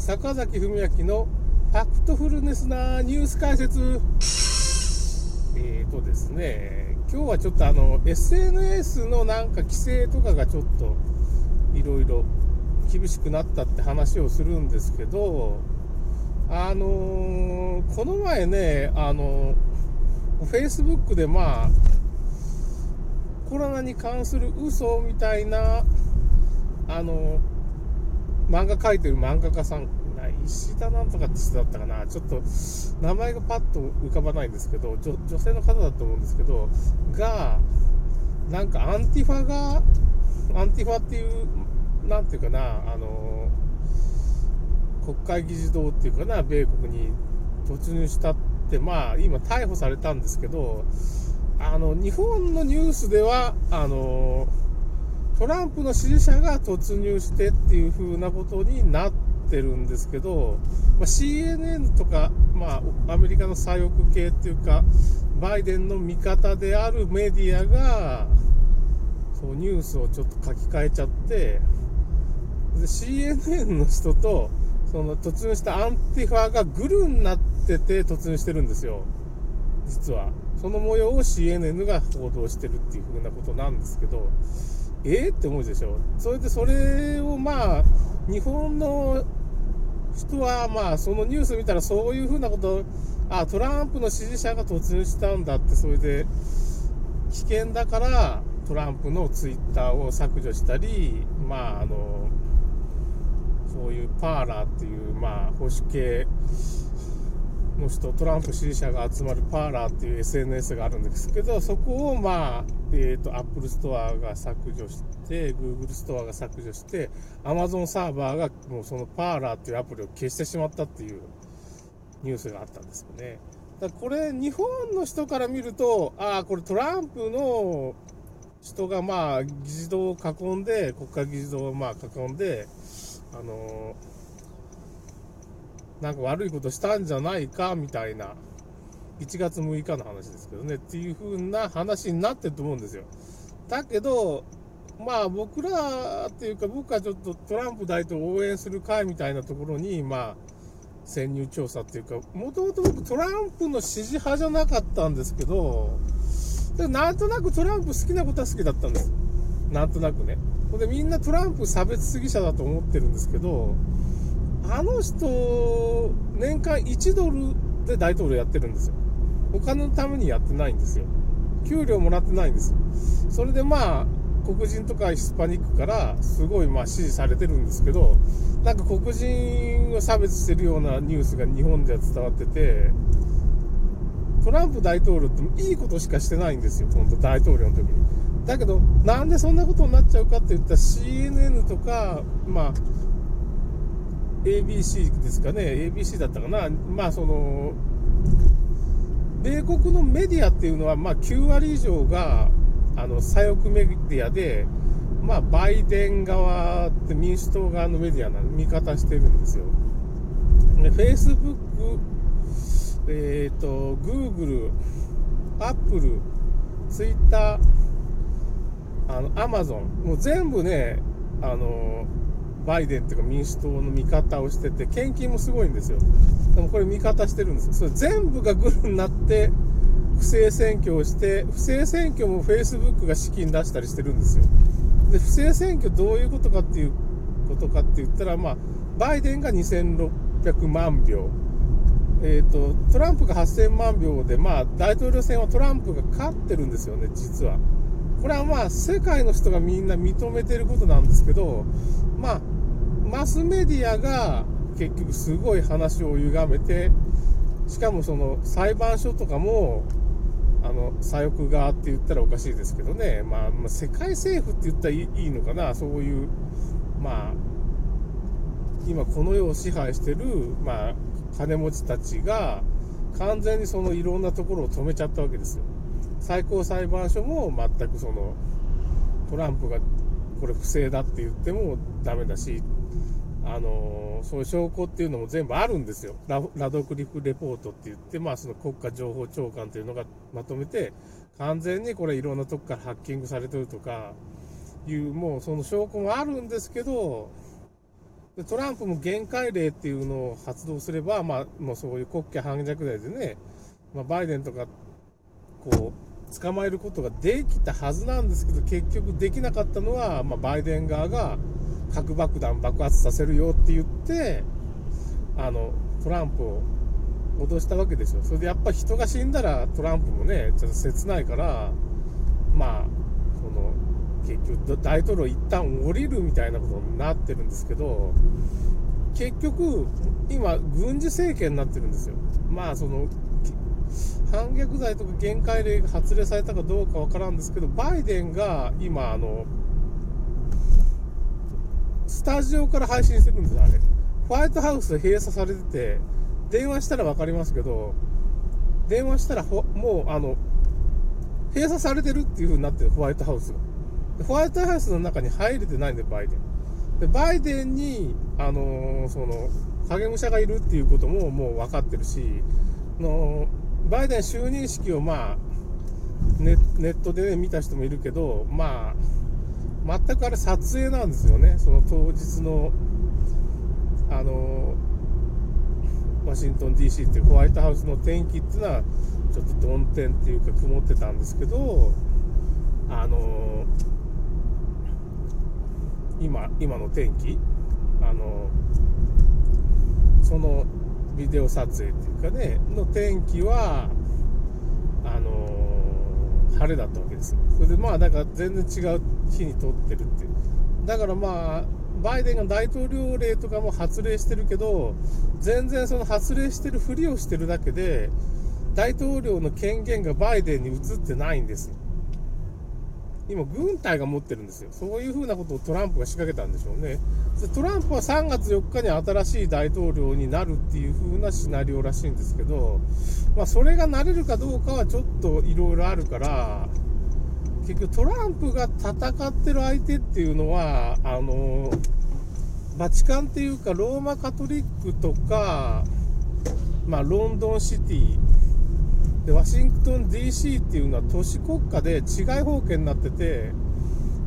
坂崎文明のファクトフルネスなニュース解説。えーとですね、今日はちょっとあの、SNS のなんか規制とかがちょっといろいろ厳しくなったって話をするんですけど、あのー、この前ね、あのー、Facebook でまあ、コロナに関する嘘みたいな、あのー、漫画描いてる漫画家さん石田なんとかって人だったかな、ちょっと名前がパッと浮かばないんですけど、女女性の方だと思うんですけど、が、なんかアンティファが、アンティファっていう、なんていうかな、あの、国会議事堂っていうかな、米国に突入したって、まあ、今逮捕されたんですけど、あの、日本のニュースでは、あの、トランプの支持者が突入してっていう風なことになってるんですけど、まあ、CNN とか、まあ、アメリカの左翼系っていうか、バイデンの味方であるメディアが、そうニュースをちょっと書き換えちゃって、CNN の人と、その突入したアンティファがグルになってて突入してるんですよ。実は。その模様を CNN が報道してるっていう風なことなんですけど、えー、って思うでしょ。それでそれをまあ、日本の人は、まあ、そのニュース見たらそういうふうなこと、あ、トランプの支持者が突入したんだって、それで、危険だから、トランプのツイッターを削除したり、まあ、あの、そういうパーラーっていう、まあ、保守系の人、トランプ支持者が集まるパーラーっていう SNS があるんですけど、そこを、まあ、えっ、ー、と、Apple ストアが削除して、Google ストアが削除して、Amazon サーバーがもうそのパーラーっていうアプリを消してしまったっていうニュースがあったんですよね。だこれ、日本の人から見ると、ああ、これトランプの人がまあ、議事堂を囲んで、国会議事堂をまあ囲んで、あのー、なんか悪いことしたんじゃないか、みたいな1月6日の話ですけどね、っていう風な話になってると思うんですよ。だけど、まあ僕らっていうか、僕はちょっとトランプ大統領を応援する会みたいなところに、まあ、潜入調査っていうか、もともと僕トランプの支持派じゃなかったんですけど、なんとなくトランプ好きなことは好きだったんです。なんとなくね。ほんでみんなトランプ差別主義者だと思ってるんですけど、あの人、年間1ドルで大統領やってるんですよ。お金のためにやってないんですよ。給料もらってないんですよ。それでまあ、黒人とかヒスパニックからすごいまあ支持されてるんですけど、なんか黒人を差別してるようなニュースが日本では伝わってて、トランプ大統領っていいことしかしてないんですよ、本当大統領の時に。だけど、なんでそんなことになっちゃうかって言ったら CNN とか、まあ、ABC ですかね、ABC だったかな、まあその、米国のメディアっていうのは、まあ、9割以上があの左翼メディアで、まあ、バイデン側って民主党側のメディアな見方してるんですよ。で、Facebook、えっ、ー、と、Google、Apple、Twitter、あの、Amazon、もう全部ね、あの、バイデンっていうか民主党の味方をしてて、献金もすごいんですよ。でもこれ味方してるんですよ。それ全部がグルになって、不正選挙をして、不正選挙も Facebook が資金出したりしてるんですよ。で、不正選挙どういうことかっていうことかって言ったら、まあ、バイデンが2600万票。えっ、ー、と、トランプが8000万票で、まあ、大統領選はトランプが勝ってるんですよね、実は。これはまあ、世界の人がみんな認めてることなんですけど、まあ、マスメディアが結局すごい話を歪めて、しかもその裁判所とかも、あの、左翼側って言ったらおかしいですけどね、まあ、まあ、世界政府って言ったらいいのかな、そういう、まあ、今この世を支配してる、まあ、金持ちたちが、完全にそのいろんなところを止めちゃったわけですよ。最高裁判所も全くその、トランプがこれ不正だって言ってもダメだし、あのそういう証拠っていうのも全部あるんですよ。ラドクリフレポートって言って、まあその国家情報長官というのがまとめて、完全にこれいろんなとこからハッキングされてるとか、いう、もうその証拠もあるんですけど、トランプも限界令っていうのを発動すれば、まあ、もうそういう国家反逆罪でね、まあ、バイデンとかこう捕まえることができたはずなんですけど結局できなかったのは、まあ、バイデン側が核爆弾爆発させるよって言ってあのトランプを脅したわけですよ。それでやっぱ人が死んだらトランプもねちょっと切ないからまあこの結局大統領一旦降りるみたいなことになってるんですけど結局今軍事政権になってるんですよ。まあその反逆罪とか限界令が発令されたかどうかわからんですけどバイデンが今あのスタジオから配信してるんですあれ。ホワイトハウス閉鎖されてて電話したら分かりますけど電話したらもうあの閉鎖されてるっていう風になってるホワイトハウスが。ホワイトハウスの中に入れてないんでバイデン。でバイデンにあのー、その影武者がいるっていうことももう分かってるしのバイデン就任式をまあネネットで、ね、見た人もいるけどまあ全くあれ撮影なんですよね。その当日のあのワシントン DC っていうホワイトハウスの天気っていうのはちょっと曇天っていうか曇ってたんですけどあの今今の天気あのそのビデオ撮影っていうかねの天気はあの晴れだったわけです。それでまあだか全然違う日に撮ってるっていうだからまあバイデンが大統領令とかも発令してるけど、全然その発令してるふりをしてるだけで、大統領の権限がバイデンに移ってないんですよ。今、軍隊が持ってるんですよ。そういうふうなことをトランプが仕掛けたんでしょうね。トランプは3月4日に新しい大統領になるっていう風なシナリオらしいんですけど、まあ、それがなれるかどうかはちょっといろいろあるから、結局トランプが戦ってる相手っていうのは、あの、バチカンっていうかローマカトリックとか、まあ、ロンドンシティ、で、ワシントン DC っていうのは都市国家で治外法権になってて、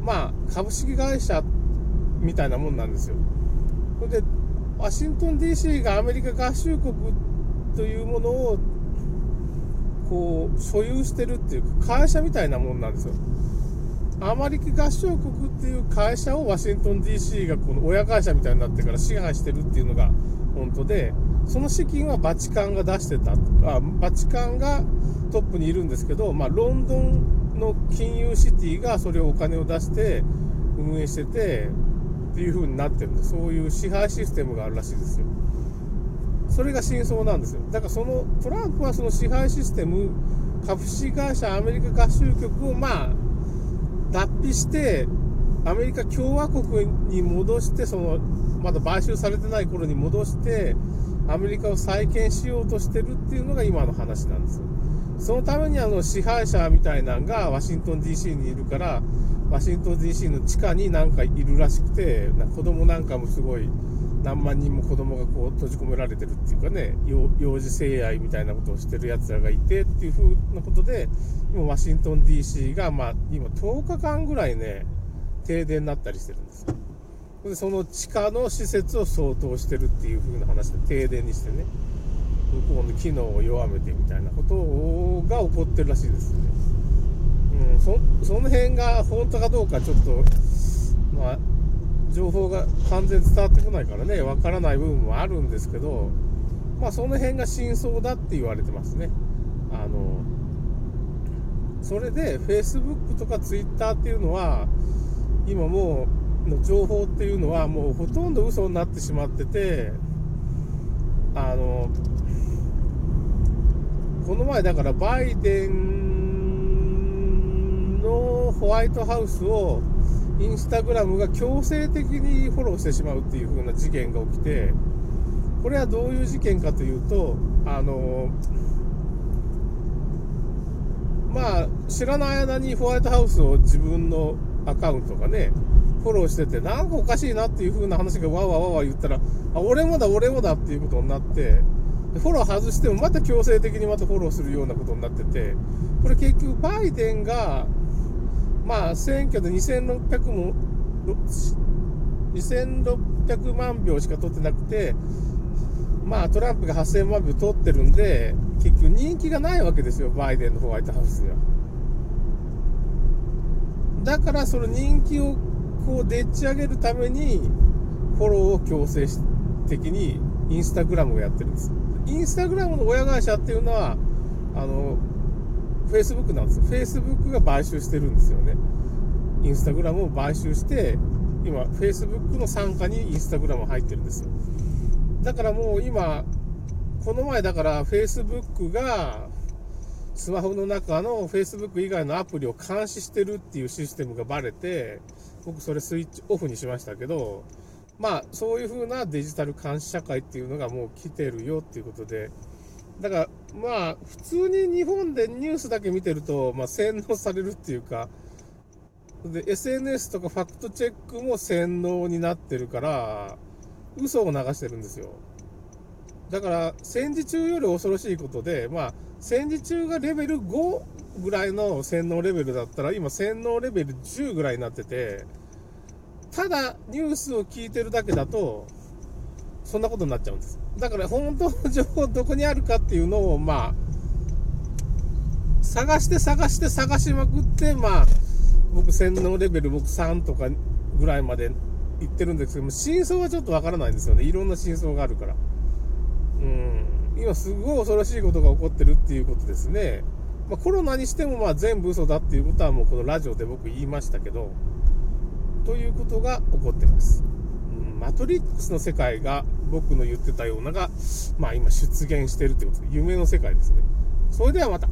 まあ、株式会社みたいなもんなんですよ。それで、ワシントン DC がアメリカ合衆国というものをこう、所有してるっていうか、会社みたいなもんなんですよ。アマリキ合衆国っていう会社をワシントン DC がこの親会社みたいになってから支配してるっていうのが本当で、その資金はバチカンが出してた。あバチカンがトップにいるんですけど、まあ、ロンドンの金融シティがそれをお金を出して運営してて、っていう風になってるんで。そういう支配システムがあるらしいですよ。それが真相なんですよ。だからそのトランプはその支配システム、株式会社アメリカ合衆国をまあ、脱皮して、アメリカ共和国に戻して、その、まだ買収されてない頃に戻して、アメリカを再建しようとしてるっていうのが今の話なんですよ。そのためにあの支配者みたいなのがワシントン DC にいるから、ワシントン DC の地下になんかいるらしくて、子供なんかもすごい何万人も子供がこう閉じ込められてるっていうかね幼児性愛みたいなことをしてるやつらがいてっていう風なことで今ワシントン DC がまあ今10日間ぐらいね停電になったりしてるんですよでその地下の施設を相当してるっていう風な話で停電にしてね向こうの機能を弱めてみたいなことが起こってるらしいですね。うん、そその辺が本当かどうかちょっとまあ情報が完全伝わってこないからね、わからない部分もあるんですけど、まあその辺が真相だって言われてますね。あの、それで Facebook とか Twitter っていうのは、今もうの情報っていうのはもうほとんど嘘になってしまってて、あの、この前だからバイデンのホワイトハウスをインスタグラムが強制的にフォローしてしまうっていう風な事件が起きて、これはどういう事件かというと、あの、まあ、知らない間にホワイトハウスを自分のアカウントがね、フォローしてて、なんかおかしいなっていう風な話がわわわわ言ったら、あ、俺もだ、俺もだっていうことになって、フォロー外してもまた強制的にまたフォローするようなことになってて、これ結局バイデンがまあ、選挙で2600も、2600万票しか取ってなくて、まあトランプが8000万票取ってるんで、結局人気がないわけですよ、バイデンのホワイトハウスでは。だからその人気をこうでっち上げるために、フォローを強制的にインスタグラムをやってるんです。インスタグラムの親会社っていうのは、あの、フェイスブックなんですよ。フェイスブックが買収してるんですよね。インスタグラムを買収して、今、フェイスブックの傘下にインスタグラム入ってるんですよ。だからもう今、この前だからフェイスブックがスマホの中の Facebook 以外のアプリを監視してるっていうシステムがバレて、僕それスイッチオフにしましたけど、まあそういう風なデジタル監視社会っていうのがもう来てるよっていうことで、だからまあ普通に日本でニュースだけ見てると、まあ、洗脳されるっていうか、で、SNS とかファクトチェックも洗脳になってるから、嘘を流してるんですよ。だから、戦時中より恐ろしいことで、まあ、戦時中がレベル5ぐらいの洗脳レベルだったら、今洗脳レベル10ぐらいになってて、ただニュースを聞いてるだけだと、そんなことになっちゃうんです。だから本当の情報どこにあるかっていうのを、まあ、探して探して探しまくって、まあ、僕洗脳レベル僕3とかぐらいまで行ってるんですけども、真相はちょっとわからないんですよね。いろんな真相があるから。うん。今すごい恐ろしいことが起こってるっていうことですね。まあ、コロナにしてもまあ全部嘘だっていうことはもうこのラジオで僕言いましたけど、ということが起こってます。マトリックスの世界が僕の言ってたようなが、まあ今出現してるってことで。夢の世界ですね。それではまた。